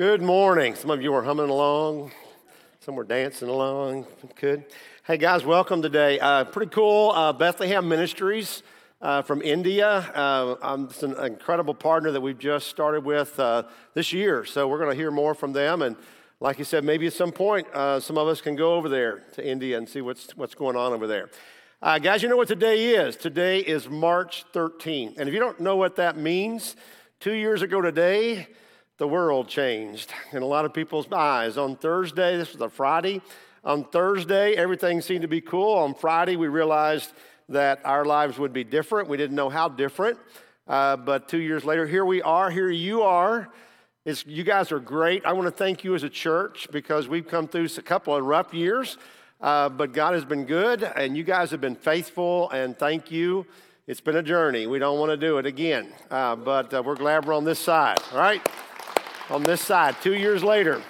Good morning. Some of you are humming along, some were dancing along. Good. Hey guys, welcome today. Uh, pretty cool. Uh, Bethlehem Ministries uh, from India. Uh, I'm it's an incredible partner that we've just started with uh, this year. So we're going to hear more from them. And like you said, maybe at some point, uh, some of us can go over there to India and see what's, what's going on over there. guys, you know what today is? Today is March 13th. And if you don't know what that means, two years ago today, the world changed in a lot of people's eyes. On Thursday, this was a Friday. On Thursday, everything seemed to be cool. On Friday, we realized that our lives would be different. We didn't know how different. Uh, but two years later, here we are. Here you are. It's, you guys are great. I want to thank you as a church because we've come through a couple of rough years, uh, but God has been good and you guys have been faithful, and thank you. It's been a journey. We don't want to do it again, uh, but uh, we're glad we're on this side, all right? On this side two years later,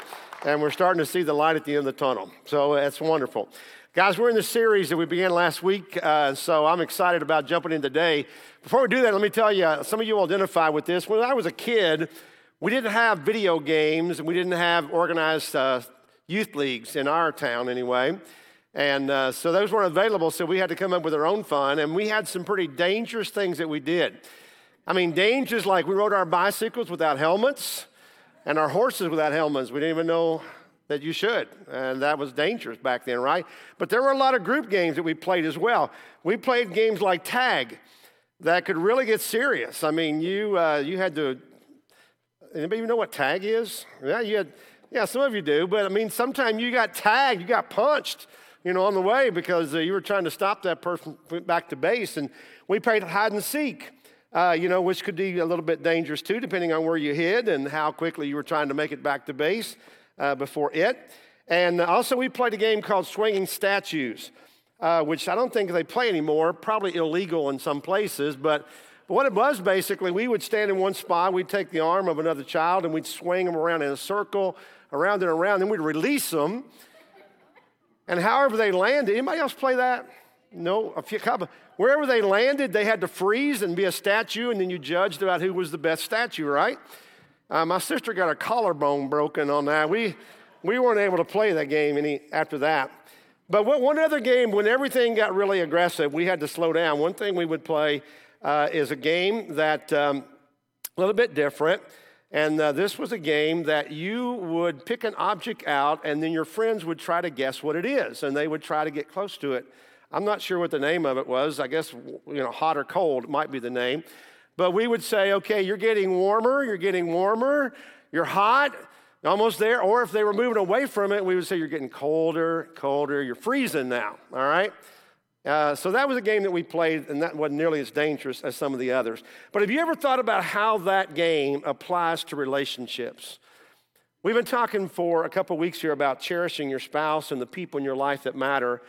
and we're starting to see the light at the end of the tunnel. So that's wonderful. Guys, we're in the series that we began last week, uh, so I'm excited about jumping in today. Before we do that, let me tell you some of you will identify with this. When I was a kid, we didn't have video games and we didn't have organized uh, youth leagues in our town anyway. And uh, so those weren't available, so we had to come up with our own fun. And we had some pretty dangerous things that we did. I mean, dangers like we rode our bicycles without helmets and our horses without helmets. We didn't even know that you should. And that was dangerous back then, right? But there were a lot of group games that we played as well. We played games like tag that could really get serious. I mean, you, uh, you had to, anybody even know what tag is? Yeah, you had, yeah, some of you do, but I mean, sometimes you got tagged, you got punched, you know, on the way because uh, you were trying to stop that person back to base. And we played hide and seek uh, you know, which could be a little bit dangerous too, depending on where you hid and how quickly you were trying to make it back to base uh, before it. And also, we played a game called Swinging Statues, uh, which I don't think they play anymore, probably illegal in some places. But, but what it was basically, we would stand in one spot, we'd take the arm of another child, and we'd swing them around in a circle, around and around, then we'd release them. And however they landed, anybody else play that? No, a few couple. Wherever they landed, they had to freeze and be a statue, and then you judged about who was the best statue, right? Uh, my sister got a collarbone broken on that. We, we weren't able to play that game any after that. But what, one other game, when everything got really aggressive, we had to slow down. One thing we would play uh, is a game that um, a little bit different. And uh, this was a game that you would pick an object out, and then your friends would try to guess what it is, and they would try to get close to it. I'm not sure what the name of it was. I guess, you know, hot or cold might be the name. But we would say, okay, you're getting warmer, you're getting warmer, you're hot, almost there. Or if they were moving away from it, we would say, you're getting colder, colder, you're freezing now, all right? Uh, so that was a game that we played, and that wasn't nearly as dangerous as some of the others. But have you ever thought about how that game applies to relationships? We've been talking for a couple weeks here about cherishing your spouse and the people in your life that matter.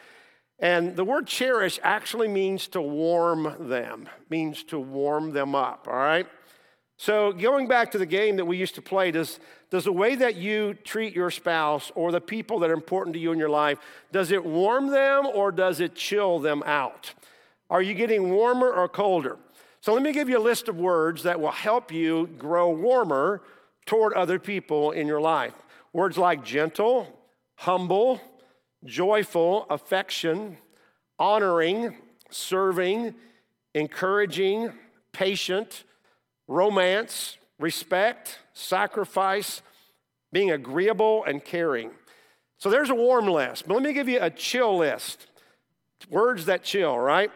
And the word cherish actually means to warm them, means to warm them up, all right? So, going back to the game that we used to play, does, does the way that you treat your spouse or the people that are important to you in your life, does it warm them or does it chill them out? Are you getting warmer or colder? So, let me give you a list of words that will help you grow warmer toward other people in your life. Words like gentle, humble, joyful, affection, honoring, serving, encouraging, patient, romance, respect, sacrifice, being agreeable, and caring. So there's a warm list, but let me give you a chill list. Words that chill, right?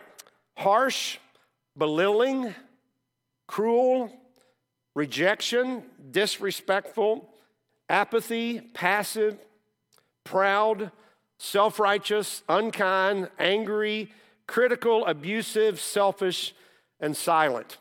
Harsh, belittling, cruel, rejection, disrespectful, apathy, passive, proud, self righteous, unkind, angry, critical, abusive, selfish, and silent.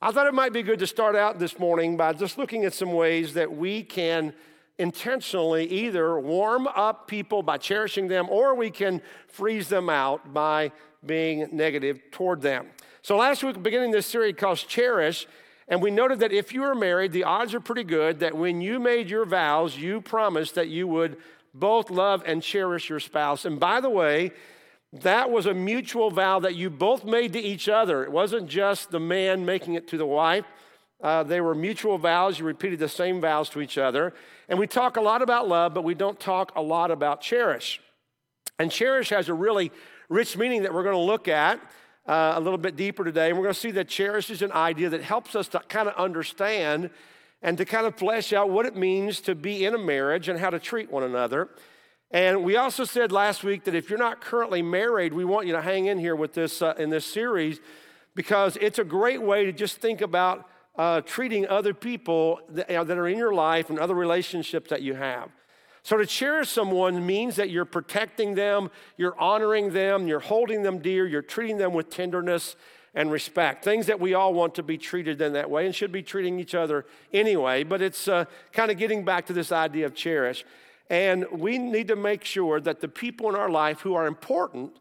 I thought it might be good to start out this morning by just looking at some ways that we can intentionally either warm up people by cherishing them or we can freeze them out by being negative toward them. So last week, beginning this series called Cherish, and we noted that if you were married, the odds are pretty good that when you made your vows, you promised that you would both love and cherish your spouse. And by the way, that was a mutual vow that you both made to each other. It wasn't just the man making it to the wife, Uh, they were mutual vows. You repeated the same vows to each other. And we talk a lot about love, but we don't talk a lot about cherish. And cherish has a really rich meaning that we're going to look at uh, a little bit deeper today. And we're going to see that cherish is an idea that helps us to kind of understand and to kind of flesh out what it means to be in a marriage and how to treat one another. And we also said last week that if you're not currently married, we want you to hang in here with this uh, in this series because it's a great way to just think about uh, treating other people that, that are in your life and other relationships that you have. So, to cherish someone means that you're protecting them, you're honoring them, you're holding them dear, you're treating them with tenderness and respect. Things that we all want to be treated in that way and should be treating each other anyway, but it's uh, kind of getting back to this idea of cherish. And we need to make sure that the people in our life who are important,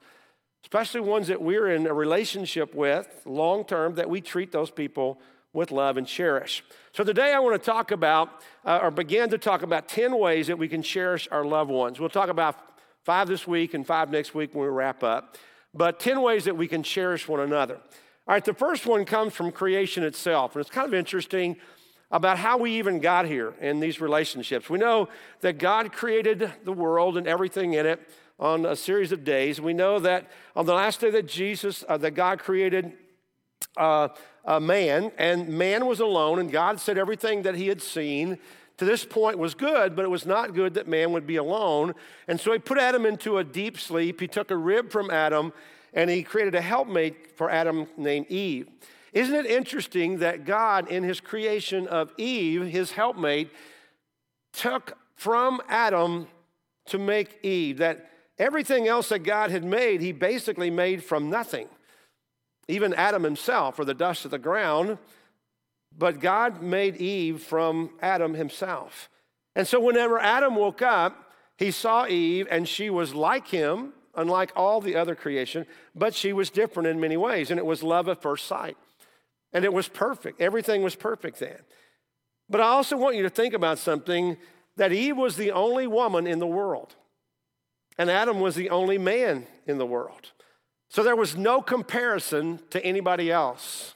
especially ones that we're in a relationship with long term, that we treat those people with love and cherish. So today I want to talk about, uh, or begin to talk about 10 ways that we can cherish our loved ones. We'll talk about five this week and five next week when we wrap up, but 10 ways that we can cherish one another. All right, the first one comes from creation itself, and it's kind of interesting about how we even got here in these relationships. We know that God created the world and everything in it on a series of days. We know that on the last day that Jesus, uh, that God created uh, a man, and man was alone, and God said everything that he had seen to this point was good, but it was not good that man would be alone. And so he put Adam into a deep sleep. He took a rib from Adam, and he created a helpmate for Adam named Eve. Isn't it interesting that God, in his creation of Eve, his helpmate, took from Adam to make Eve? That everything else that God had made, he basically made from nothing even Adam himself, or the dust of the ground. But God made Eve from Adam himself. And so whenever Adam woke up, he saw Eve, and she was like him, unlike all the other creation, but she was different in many ways. And it was love at first sight. And it was perfect. Everything was perfect then. But I also want you to think about something that Eve was the only woman in the world, and Adam was the only man in the world. So there was no comparison to anybody else.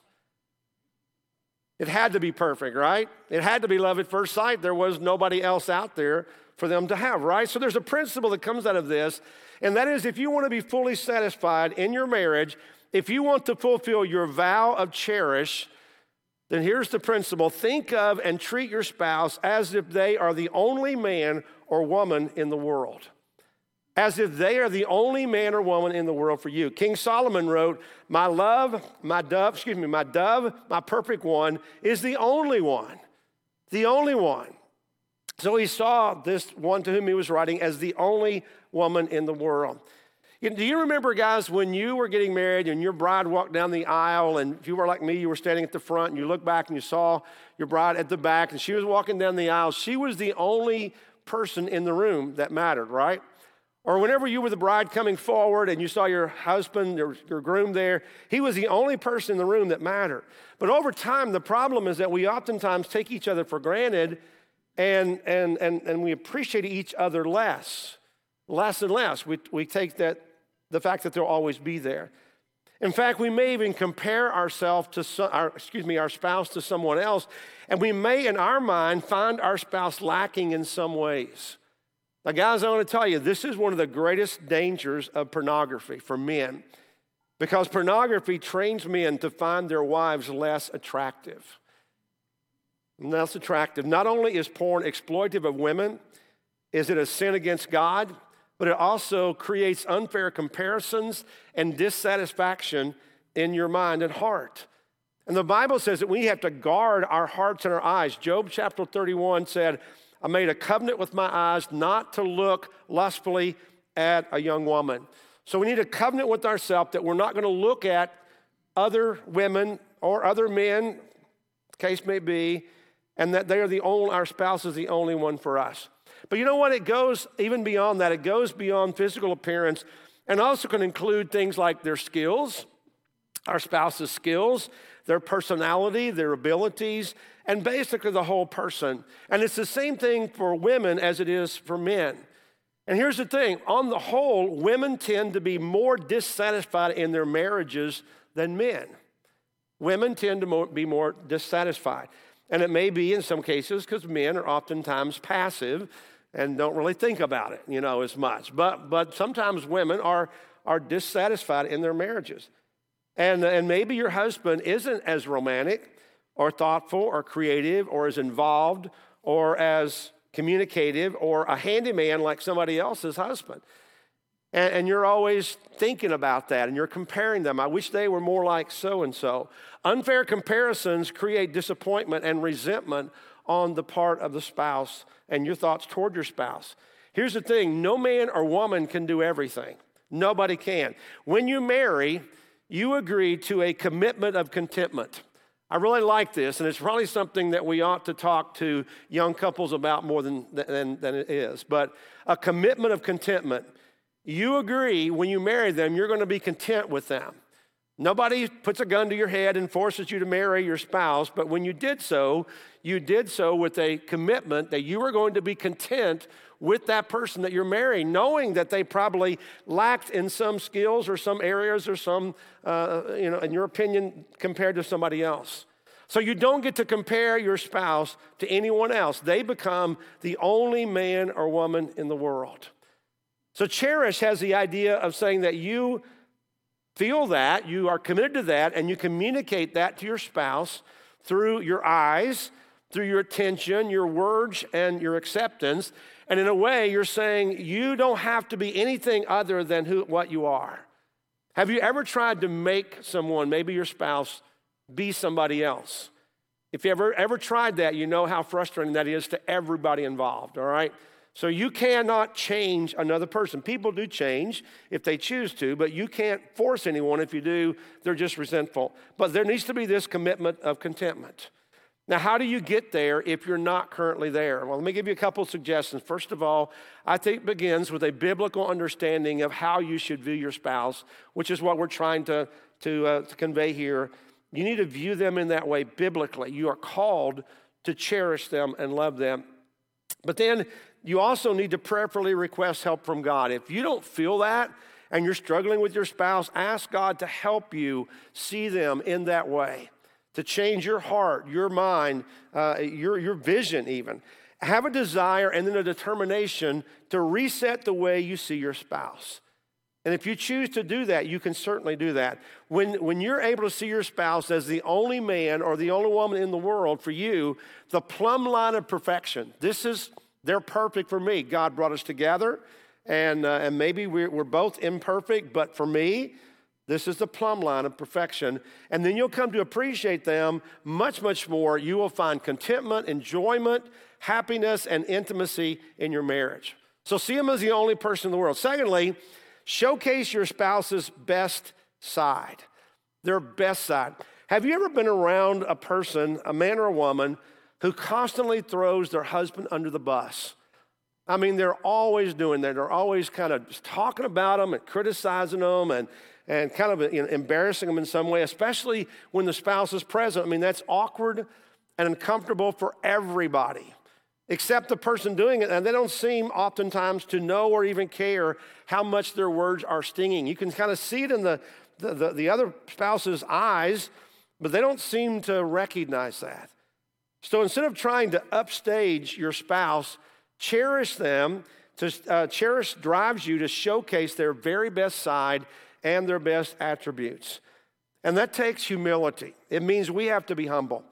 It had to be perfect, right? It had to be love at first sight. There was nobody else out there for them to have, right? So there's a principle that comes out of this, and that is if you want to be fully satisfied in your marriage, if you want to fulfill your vow of cherish, then here's the principle think of and treat your spouse as if they are the only man or woman in the world as if they are the only man or woman in the world for you. King Solomon wrote, My love, my dove, excuse me, my dove, my perfect one, is the only one. The only one. So he saw this one to whom he was writing as the only woman in the world. Do you remember, guys, when you were getting married and your bride walked down the aisle, and if you were like me, you were standing at the front, and you looked back and you saw your bride at the back, and she was walking down the aisle? She was the only person in the room that mattered, right? Or whenever you were the bride coming forward and you saw your husband, your, your groom there, he was the only person in the room that mattered. But over time, the problem is that we oftentimes take each other for granted and, and, and, and we appreciate each other less, less and less. We, we take that, the fact that they'll always be there. In fact, we may even compare ourselves to some, our, excuse me, our spouse to someone else, and we may, in our mind, find our spouse lacking in some ways. Now, guys, I want to tell you, this is one of the greatest dangers of pornography for men because pornography trains men to find their wives less attractive. Less attractive. Not only is porn exploitative of women, is it a sin against God, but it also creates unfair comparisons and dissatisfaction in your mind and heart. And the Bible says that we have to guard our hearts and our eyes. Job chapter 31 said, I made a covenant with my eyes not to look lustfully at a young woman. So we need a covenant with ourselves that we're not going to look at other women or other men, case may be, and that they are the only, our spouse is the only one for us. But you know what? It goes even beyond that. It goes beyond physical appearance and also can include things like their skills, our spouse's skills, their personality, their abilities, and basically the whole person. And it's the same thing for women as it is for men. And here's the thing on the whole, women tend to be more dissatisfied in their marriages than men. Women tend to be more dissatisfied. And it may be in some cases because men are oftentimes passive and don't really think about it, you know, as much. But, but sometimes women are, are dissatisfied in their marriages. And, and maybe your husband isn't as romantic or thoughtful or creative or as involved or as communicative or a handyman like somebody else's husband. And, and you're always thinking about that and you're comparing them. I wish they were more like so and so. Unfair comparisons create disappointment and resentment on the part of the spouse and your thoughts toward your spouse. Here's the thing no man or woman can do everything, nobody can. When you marry, you agree to a commitment of contentment. I really like this, and it's probably something that we ought to talk to young couples about more than, than, than it is. But a commitment of contentment. You agree when you marry them, you're going to be content with them. Nobody puts a gun to your head and forces you to marry your spouse, but when you did so, you did so with a commitment that you were going to be content with that person that you're marrying, knowing that they probably lacked in some skills or some areas or some, uh, you know, in your opinion, compared to somebody else. So you don't get to compare your spouse to anyone else. They become the only man or woman in the world. So Cherish has the idea of saying that you feel that, you are committed to that, and you communicate that to your spouse through your eyes, through your attention, your words, and your acceptance. And in a way, you're saying you don't have to be anything other than who, what you are. Have you ever tried to make someone, maybe your spouse, be somebody else? If you ever ever tried that, you know how frustrating that is to everybody involved, all right? So you cannot change another person. People do change if they choose to, but you can't force anyone. If you do, they're just resentful. But there needs to be this commitment of contentment. Now, how do you get there if you're not currently there? Well, let me give you a couple of suggestions. First of all, I think it begins with a biblical understanding of how you should view your spouse, which is what we're trying to, to, uh, to convey here. You need to view them in that way biblically. You are called to cherish them and love them. But then you also need to prayerfully request help from God. If you don't feel that and you're struggling with your spouse, ask God to help you see them in that way, to change your heart, your mind, uh, your, your vision, even. Have a desire and then a determination to reset the way you see your spouse. And if you choose to do that, you can certainly do that. When, when you're able to see your spouse as the only man or the only woman in the world for you, the plumb line of perfection, this is they're perfect for me. God brought us together, and, uh, and maybe we're, we're both imperfect, but for me, this is the plumb line of perfection. And then you'll come to appreciate them much, much more. You will find contentment, enjoyment, happiness, and intimacy in your marriage. So see them as the only person in the world. Secondly, showcase your spouse's best side, their best side. Have you ever been around a person, a man or a woman, who constantly throws their husband under the bus. I mean, they're always doing that. They're always kind of talking about them and criticizing them and, and kind of you know, embarrassing them in some way, especially when the spouse is present. I mean, that's awkward and uncomfortable for everybody except the person doing it. And they don't seem oftentimes to know or even care how much their words are stinging. You can kind of see it in the, the, the, the other spouse's eyes, but they don't seem to recognize that. So instead of trying to upstage your spouse, cherish them. To uh, cherish drives you to showcase their very best side and their best attributes. And that takes humility. It means we have to be humble.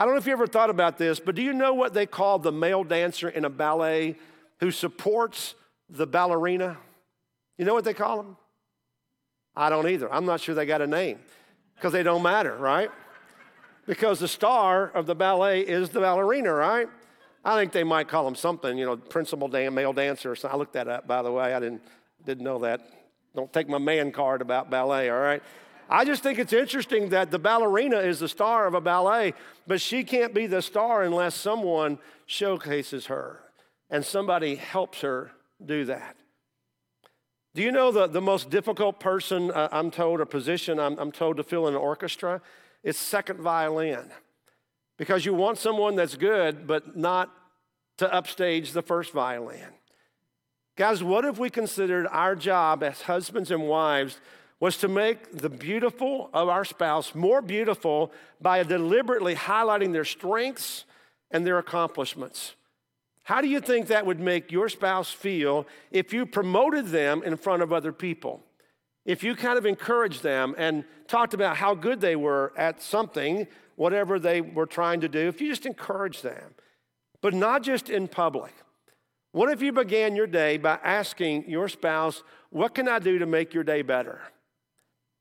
I don't know if you ever thought about this, but do you know what they call the male dancer in a ballet who supports the ballerina? You know what they call them? I don't either. I'm not sure they got a name because they don't matter, right? because the star of the ballet is the ballerina, right? I think they might call him something, you know, principal dan- male dancer something. I looked that up, by the way. I didn't, didn't know that. Don't take my man card about ballet, all right? I just think it's interesting that the ballerina is the star of a ballet, but she can't be the star unless someone showcases her and somebody helps her do that. Do you know the, the most difficult person, uh, I'm told, or position I'm, I'm told to fill in an orchestra it's second violin because you want someone that's good, but not to upstage the first violin. Guys, what if we considered our job as husbands and wives was to make the beautiful of our spouse more beautiful by deliberately highlighting their strengths and their accomplishments. How do you think that would make your spouse feel if you promoted them in front of other people? If you kind of encouraged them and talked about how good they were at something, whatever they were trying to do, if you just encouraged them, but not just in public. What if you began your day by asking your spouse, What can I do to make your day better?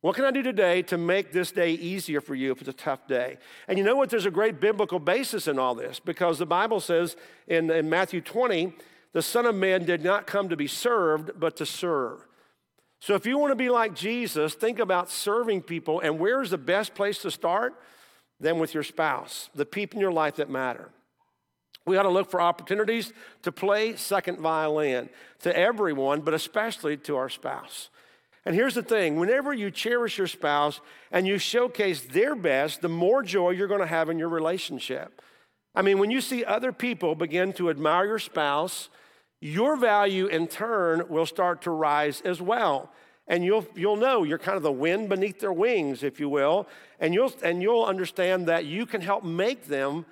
What can I do today to make this day easier for you if it's a tough day? And you know what? There's a great biblical basis in all this because the Bible says in, in Matthew 20, the Son of Man did not come to be served, but to serve. So if you want to be like Jesus, think about serving people. And where's the best place to start? Then with your spouse, the people in your life that matter. We ought to look for opportunities to play second violin to everyone, but especially to our spouse. And here's the thing whenever you cherish your spouse and you showcase their best, the more joy you're going to have in your relationship. I mean, when you see other people begin to admire your spouse, your value in turn will start to rise as well. And you'll, you'll know you're kind of the wind beneath their wings, if you will. And you'll, and you'll understand that you can help make them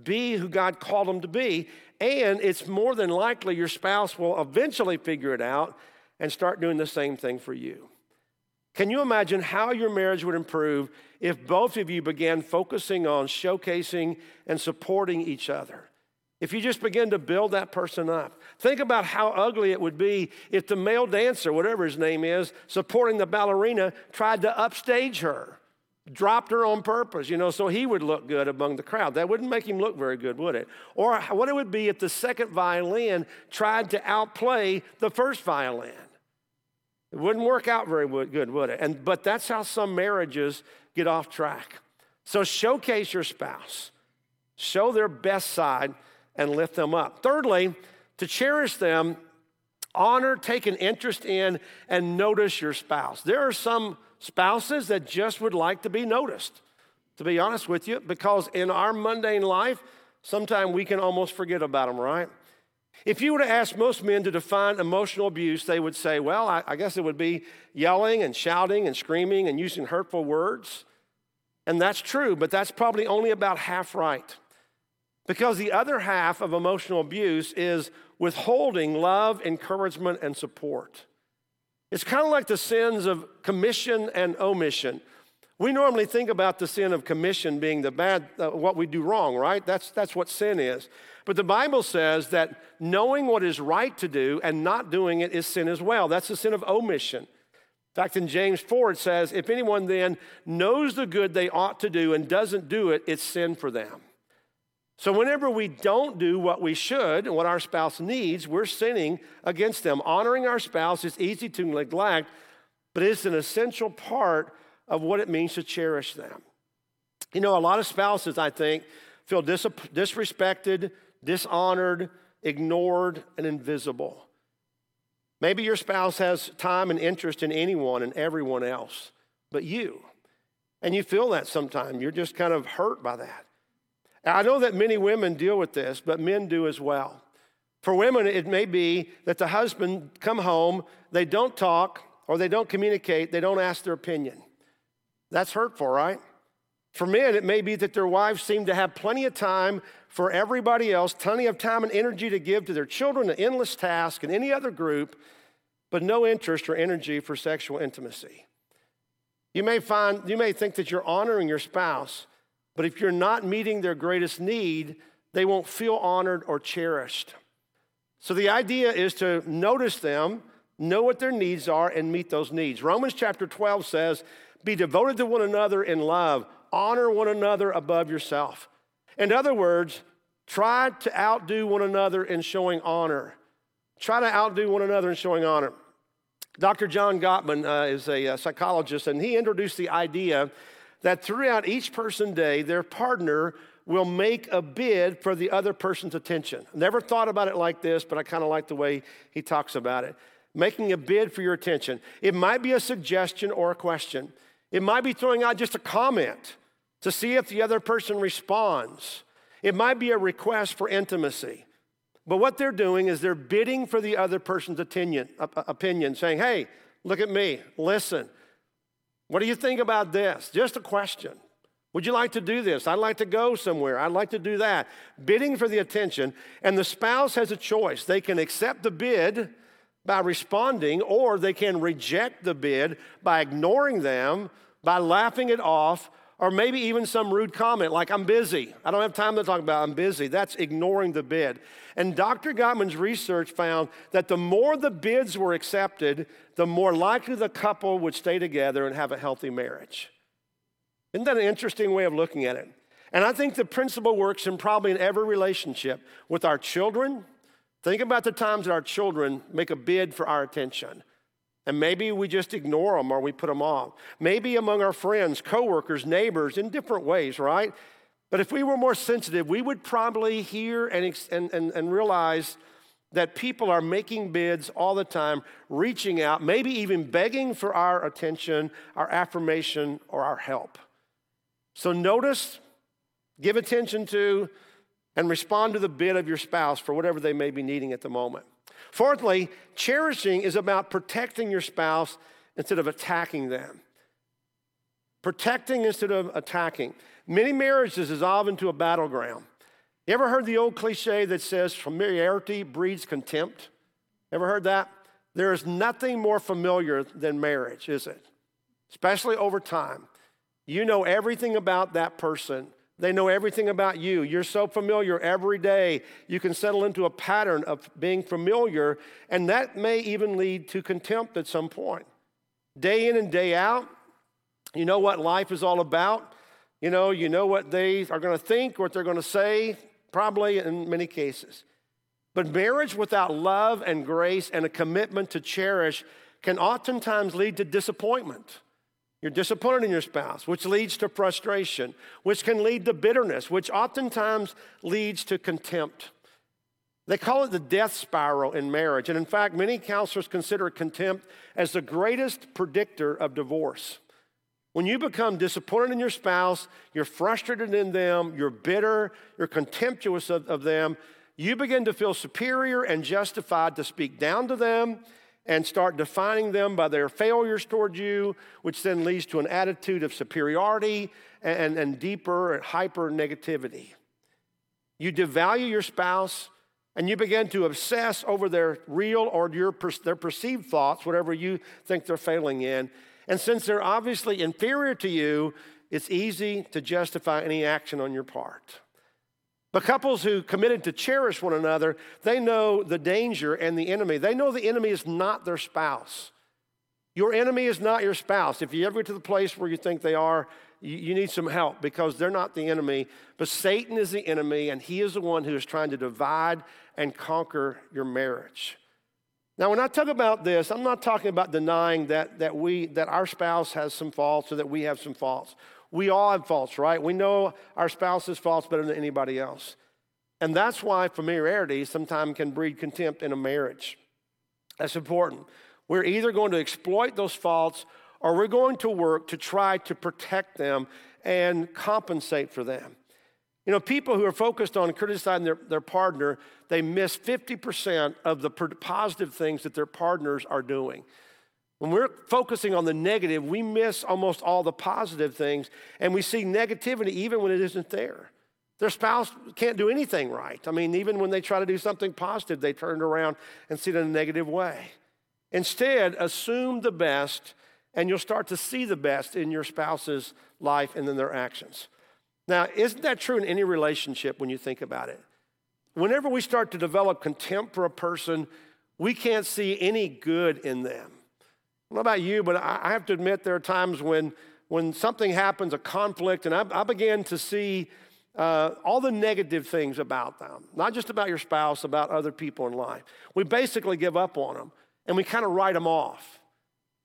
be who God called them to be. And it's more than likely your spouse will eventually figure it out and start doing the same thing for you. Can you imagine how your marriage would improve if both of you began focusing on showcasing and supporting each other? If you just begin to build that person up, think about how ugly it would be if the male dancer, whatever his name is, supporting the ballerina, tried to upstage her, dropped her on purpose, you know, so he would look good among the crowd. That wouldn't make him look very good, would it? Or what it would be if the second violin tried to outplay the first violin. It wouldn't work out very good, would it? And, but that's how some marriages get off track. So showcase your spouse, show their best side, and lift them up. Thirdly, to cherish them, honor, take an interest in, and notice your spouse. There are some spouses that just would like to be noticed, to be honest with you, because in our mundane life, sometimes we can almost forget about them, right? If you were to ask most men to define emotional abuse, they would say, well, I, I, guess it would be yelling and shouting and screaming and using hurtful words. And that's true, but that's probably only about half right. Because the other half of emotional abuse is withholding love, encouragement, and support. It's kind of like the sins of commission and omission. We normally think about the sin of commission being the bad, uh, what we do wrong, right? That's, that's what sin is. But the Bible says that knowing what is right to do and not doing it is sin as well. That's the sin of omission. In fact, in James 4, it says, if anyone then knows the good they ought to do and doesn't do it, it's sin for them. So, whenever we don't do what we should and what our spouse needs, we're sinning against them. Honoring our spouse is easy to neglect, but it's an essential part of what it means to cherish them. You know, a lot of spouses, I think, feel dis- disrespected, dishonored, ignored, and invisible. Maybe your spouse has time and interest in anyone and everyone else but you. And you feel that sometimes. You're just kind of hurt by that. I know that many women deal with this, but men do as well. For women, it may be that the husband come home, they don't talk, or they don't communicate, they don't ask their opinion. That's hurtful, right? For men, it may be that their wives seem to have plenty of time for everybody else, plenty of time and energy to give to their children, an endless task, and any other group, but no interest or energy for sexual intimacy. You may find, you may think that you're honoring your spouse, but if you're not meeting their greatest need, they won't feel honored or cherished. So the idea is to notice them, know what their needs are, and meet those needs. Romans chapter 12 says, be devoted to one another in love. Honor one another above yourself. In other words, try to outdo one another in showing honor. Try to outdo one another in showing honor. Dr. John Gottman uh, is a, a uh, psychologist, and he introduced the idea that throughout each person's day, their partner will make a bid for the other person's attention. Never thought about it like this, but I kind of like the way he talks about it. Making a bid for your attention. It might be a suggestion or a question. It might be throwing out just a comment to see if the other person responds. It might be a request for intimacy. But what they're doing is they're bidding for the other person's opinion, opinion saying, hey, look at me, listen, What do you think about this? Just a question. Would you like to do this? I'd like to go somewhere. I'd like to do that. Bidding for the attention, and the spouse has a choice. They can accept the bid by responding, or they can reject the bid by ignoring them, by laughing it off, or maybe even some rude comment like, I'm busy. I don't have time to talk about I'm busy. That's ignoring the bid. And Dr. Gottman's research found that the more the bids were accepted, the more likely the couple would stay together and have a healthy marriage. Isn't that an interesting way of looking at it? And I think the principle works in probably in every relationship with our children. Think about the times that our children make a bid for our attention. And maybe we just ignore them or we put them off. Maybe among our friends, coworkers, neighbors, in different ways, right? But if we were more sensitive, we would probably hear and, and, and, and realize that people are making bids all the time, reaching out, maybe even begging for our attention, our affirmation, or our help. So notice, give attention to, and respond to the bid of your spouse for whatever they may be needing at the moment. Fourthly, cherishing is about protecting your spouse instead of attacking them. Protecting instead of attacking. Many marriages dissolve into a battleground. You ever heard the old cliche that says familiarity breeds contempt? Ever heard that? There is nothing more familiar than marriage, is it? Especially over time. You know everything about that person. They know everything about you. You're so familiar every day. You can settle into a pattern of being familiar, and that may even lead to contempt at some point. Day in and day out, you know what life is all about. You know, you know what they are going to think, what they're going to say, probably in many cases. But marriage without love and grace and a commitment to cherish can oftentimes lead to disappointment. You're disappointed in your spouse, which leads to frustration, which can lead to bitterness, which oftentimes leads to contempt. They call it the death spiral in marriage. And in fact, many counselors consider contempt as the greatest predictor of divorce. When you become disappointed in your spouse, you're frustrated in them, you're bitter, you're contemptuous of, of them, you begin to feel superior and justified to speak down to them and start defining them by their failures toward you, which then leads to an attitude of superiority and, and deeper and hyper negativity. You devalue your spouse and you begin to obsess over their real or your, their perceived thoughts, whatever you think they're failing in. And since they're obviously inferior to you, it's easy to justify any action on your part. But couples who committed to cherish one another, they know the danger and the enemy. They know the enemy is not their spouse. Your enemy is not your spouse. If you ever get to the place where you think they are, you, you need some help because they're not the enemy. But Satan is the enemy, and he is the one who is trying to divide and conquer your marriage. Now, when I talk about this, I'm not talking about denying that, that, we, that our spouse has some faults or that we have some faults. We all have faults, right? We know our spouse's faults better than anybody else. And that's why familiarity sometimes can breed contempt in a marriage. That's important. We're either going to exploit those faults or we're going to work to try to protect them and compensate for them. You know, people who are focused on criticizing their, their partner, they miss 50% of the positive things that their partners are doing. When we're focusing on the negative, we miss almost all the positive things, and we see negativity even when it isn't there. Their spouse can't do anything right. I mean, even when they try to do something positive, they turn around and see it in a negative way. Instead, assume the best, and you'll start to see the best in your spouse's life and in their actions. Now, isn't that true in any relationship when you think about it? Whenever we start to develop contempt for a person, we can't see any good in them. I don't know about you, but I have to admit there are times when, when something happens, a conflict, and I, I began to see uh, all the negative things about them, not just about your spouse, about other people in life. We basically give up on them and we kind of write them off.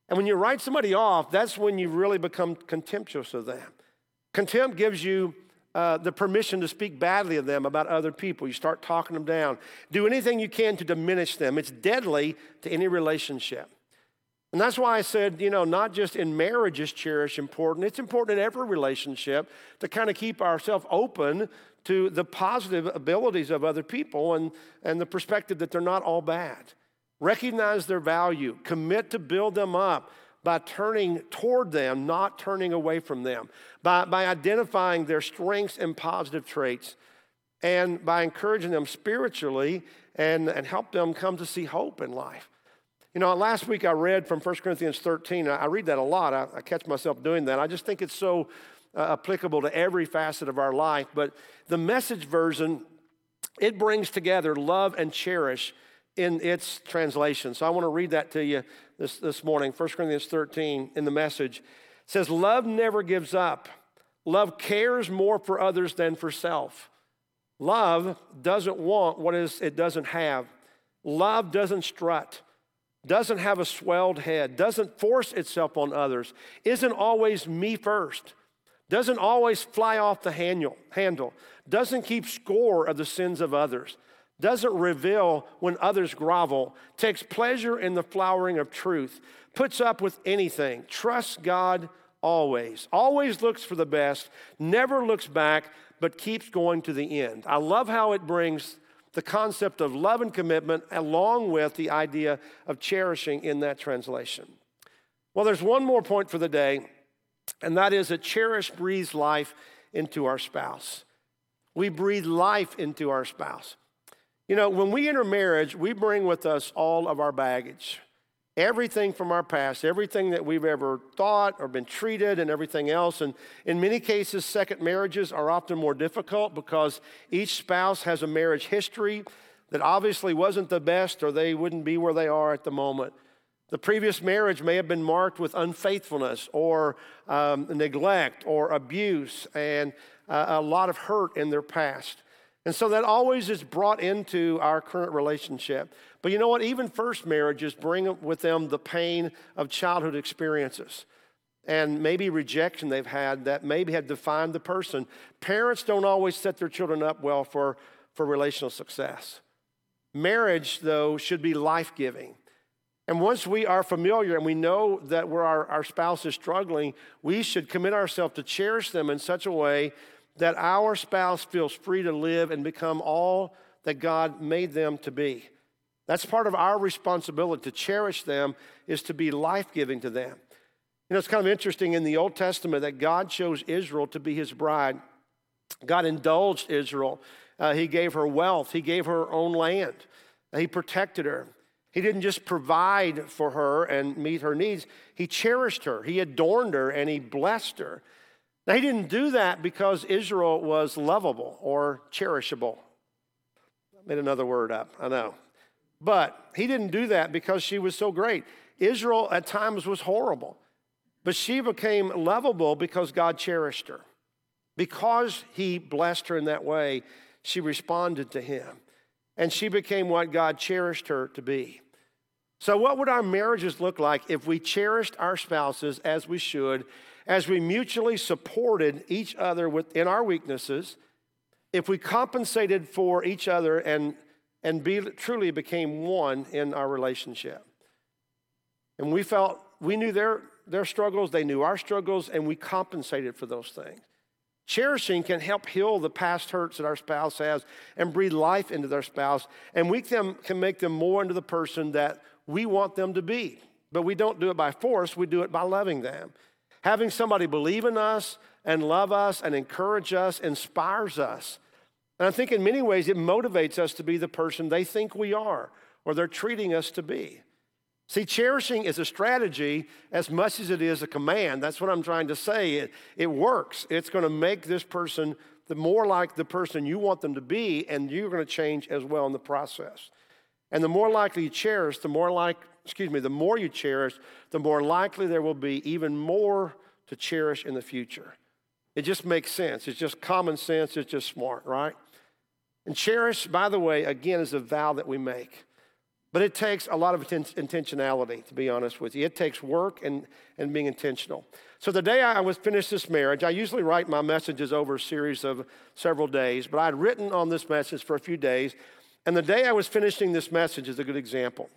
And when you write somebody off, that's when you really become contemptuous of them. Contempt gives you uh, the permission to speak badly of them about other people. You start talking them down. Do anything you can to diminish them. It's deadly to any relationship. And that's why I said, you know, not just in marriage is cherish important, it's important in every relationship to kind of keep ourselves open to the positive abilities of other people and, and the perspective that they're not all bad. Recognize their value, commit to build them up by turning toward them, not turning away from them, by, by identifying their strengths and positive traits, and by encouraging them spiritually and, and help them come to see hope in life. You know, last week I read from 1 Corinthians 13. I read that a lot. I, I catch myself doing that. I just think it's so uh, applicable to every facet of our life. But the message version, it brings together love and cherish in its translation. So I want to read that to you this, this morning. 1 Corinthians 13 in the message it says, Love never gives up. Love cares more for others than for self. Love doesn't want what is it doesn't have. Love doesn't strut doesn't have a swelled head, doesn't force itself on others, isn't always me first, doesn't always fly off the handle, doesn't keep score of the sins of others, doesn't reveal when others grovel, takes pleasure in the flowering of truth, puts up with anything, trusts God always, always looks for the best, never looks back, but keeps going to the end. I love how it brings the concept of love and commitment along with the idea of cherishing in that translation. Well, there's one more point for the day, and that is that cherish breathes life into our spouse. We breathe life into our spouse. You know, when we enter marriage, we bring with us all of our baggage everything from our past, everything that we've ever thought or been treated, and everything else. And in many cases, second marriages are often more difficult because each spouse has a marriage history that obviously wasn't the best, or they wouldn't be where they are at the moment. The previous marriage may have been marked with unfaithfulness or um, neglect or abuse and uh, a lot of hurt in their past. And so that always is brought into our current relationship. But you know what? Even first marriages bring with them the pain of childhood experiences and maybe rejection they've had that maybe have defined the person. Parents don't always set their children up well for, for relational success. Marriage, though, should be life giving. And once we are familiar and we know that where our, our spouse is struggling, we should commit ourselves to cherish them in such a way that our spouse feels free to live and become all that God made them to be. That's part of our responsibility to cherish them, is to be life giving to them. You know, it's kind of interesting in the Old Testament that God chose Israel to be his bride. God indulged Israel. Uh, he gave her wealth, He gave her own land, uh, He protected her. He didn't just provide for her and meet her needs, He cherished her, He adorned her, and He blessed her. He didn't do that because Israel was lovable or cherishable. I made another word up, I know. But he didn't do that because she was so great. Israel at times was horrible, but she became lovable because God cherished her. Because he blessed her in that way, she responded to him. And she became what God cherished her to be. So, what would our marriages look like if we cherished our spouses as we should as we mutually supported each other within our weaknesses, if we compensated for each other and, and be, truly became one in our relationship. And we felt we knew their, their struggles, they knew our struggles, and we compensated for those things. Cherishing can help heal the past hurts that our spouse has and breathe life into their spouse, and we can, can make them more into the person that we want them to be. But we don't do it by force, we do it by loving them. Having somebody believe in us and love us and encourage us inspires us. And I think in many ways it motivates us to be the person they think we are or they're treating us to be. See, cherishing is a strategy as much as it is a command. That's what I'm trying to say. It, it works. It's going to make this person the more like the person you want them to be, and you're going to change as well in the process. And the more likely you cherish, the more like excuse me, the more you cherish, the more likely there will be even more to cherish in the future. It just makes sense. It's just common sense. It's just smart, right? And cherish, by the way, again, is a vow that we make. But it takes a lot of intentionality, to be honest with you. It takes work and, and being intentional. So the day I was finished this marriage, I usually write my messages over a series of several days, but I had written on this message for a few days. And the day I was finishing this message is a good example.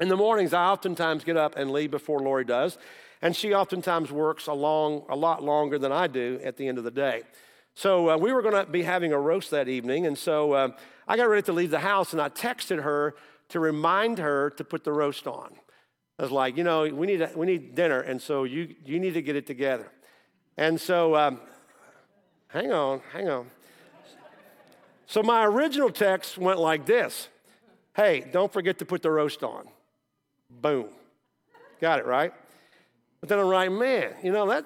In the mornings, I oftentimes get up and leave before Lori does, and she oftentimes works a, long, a lot longer than I do at the end of the day. So uh, we were going to be having a roast that evening, and so uh, I got ready to leave the house, and I texted her to remind her to put the roast on. I was like, you know, we need, we need dinner, and so you, you need to get it together. And so, um, hang on, hang on. So my original text went like this Hey, don't forget to put the roast on. Boom. Got it, right? But then I'm like, man, you know, that,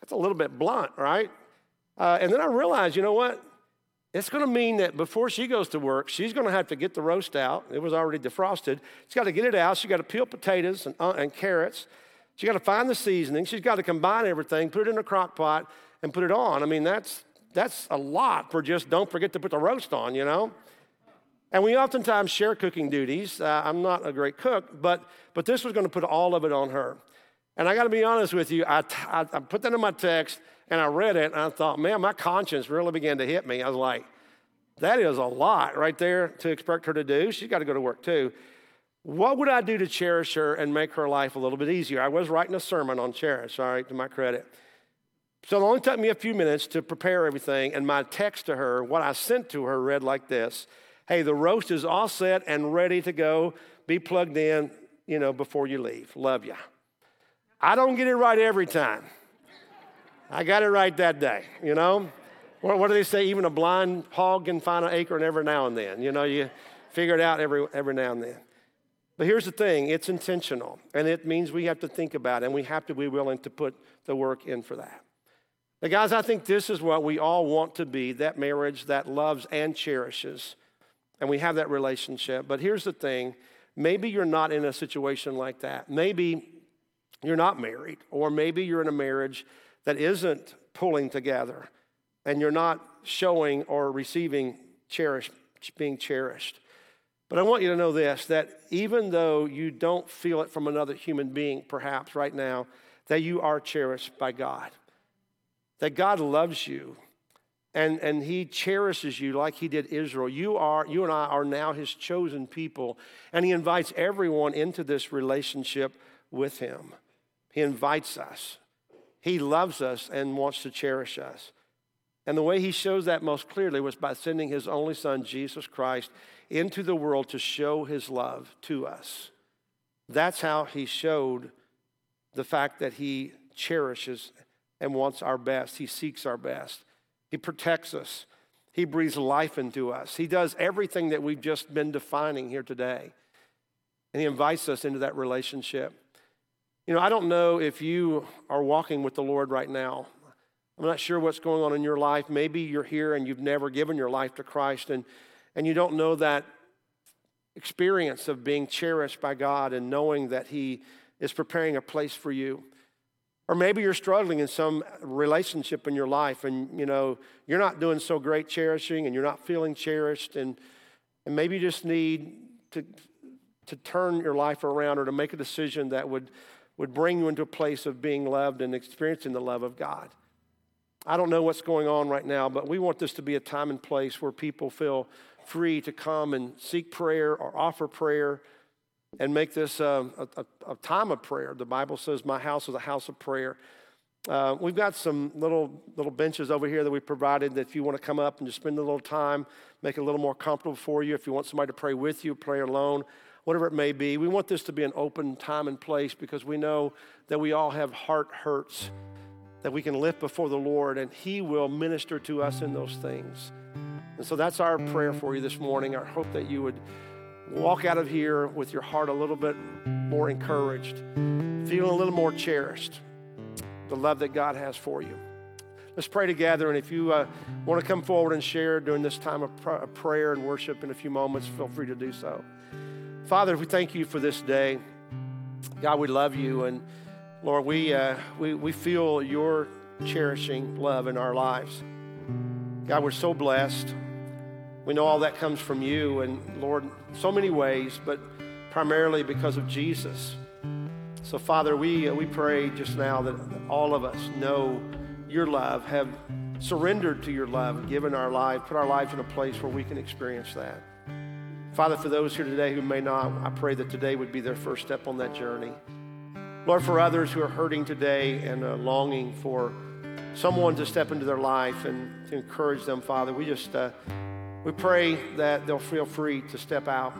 that's a little bit blunt, right? Uh, and then I realized, you know what? It's going to mean that before she goes to work, she's going to have to get the roast out. It was already defrosted. She's got to get it out. She's got to peel potatoes and, uh, and carrots. She's got to find the seasoning. She's got to combine everything, put it in a crock pot, and put it on. I mean, that's, that's a lot for just don't forget to put the roast on, you know? And we oftentimes share cooking duties. Uh, I'm not a great cook, but, but this was going to put all of it on her. And I got to be honest with you, I, I, I put that in my text and I read it and I thought, man, my conscience really began to hit me. I was like, that is a lot right there to expect her to do. She's got to go to work too. What would I do to cherish her and make her life a little bit easier? I was writing a sermon on cherish, all right, to my credit. So it only took me a few minutes to prepare everything, and my text to her, what I sent to her, read like this Hey, the roast is all set and ready to go. Be plugged in, you know, before you leave. Love you. I don't get it right every time. I got it right that day, you know? What, what do they say? Even a blind hog can find an acorn every now and then. You know, you figure it out every, every now and then. But here's the thing it's intentional, and it means we have to think about it, and we have to be willing to put the work in for that. Now, guys, I think this is what we all want to be that marriage that loves and cherishes, and we have that relationship. But here's the thing maybe you're not in a situation like that. Maybe you're not married, or maybe you're in a marriage that isn't pulling together and you're not showing or receiving cherish, being cherished. But I want you to know this that even though you don't feel it from another human being, perhaps right now, that you are cherished by God. That God loves you and, and He cherishes you like He did Israel. You, are, you and I are now His chosen people, and He invites everyone into this relationship with Him. He invites us. He loves us and wants to cherish us. And the way he shows that most clearly was by sending his only son, Jesus Christ, into the world to show his love to us. That's how he showed the fact that he cherishes and wants our best. He seeks our best. He protects us. He breathes life into us. He does everything that we've just been defining here today. And he invites us into that relationship. You know, I don't know if you are walking with the Lord right now. I'm not sure what's going on in your life. Maybe you're here and you've never given your life to Christ and, and you don't know that experience of being cherished by God and knowing that He is preparing a place for you. Or maybe you're struggling in some relationship in your life and you know you're not doing so great cherishing and you're not feeling cherished and, and maybe you just need to, to turn your life around or to make a decision that would would bring you into a place of being loved and experiencing the love of God. I don't know what's going on right now, but we want this to be a time and place where people feel free to come and seek prayer or offer prayer and make this a, a, a time of prayer. The Bible says, My house is a house of prayer. Uh, we've got some little little benches over here that we provided that if you want to come up and just spend a little time, make it a little more comfortable for you. If you want somebody to pray with you, pray alone, whatever it may be. We want this to be an open time and place because we know that we all have heart hurts that we can lift before the Lord and He will minister to us in those things. And so that's our prayer for you this morning. I hope that you would walk out of here with your heart a little bit more encouraged, feeling a little more cherished, the love that God has for you. Let's pray together. And if you uh, want to come forward and share during this time of pr- prayer and worship in a few moments, feel free to do so. Father, we thank you for this day. God, we love you. And Lord, we, uh, we, we feel your cherishing love in our lives. God, we're so blessed. We know all that comes from you, and Lord, so many ways, but primarily because of Jesus. So, Father, we, uh, we pray just now that all of us know your love, have surrendered to your love, given our life, put our lives in a place where we can experience that. Father, for those here today who may not, I pray that today would be their first step on that journey. Lord, for others who are hurting today and uh, longing for someone to step into their life and to encourage them, Father, we just uh, we pray that they'll feel free to step out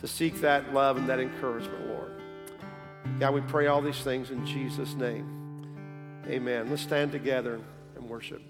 to seek that love and that encouragement, Lord. God, we pray all these things in Jesus' name. Amen. Let's stand together and worship.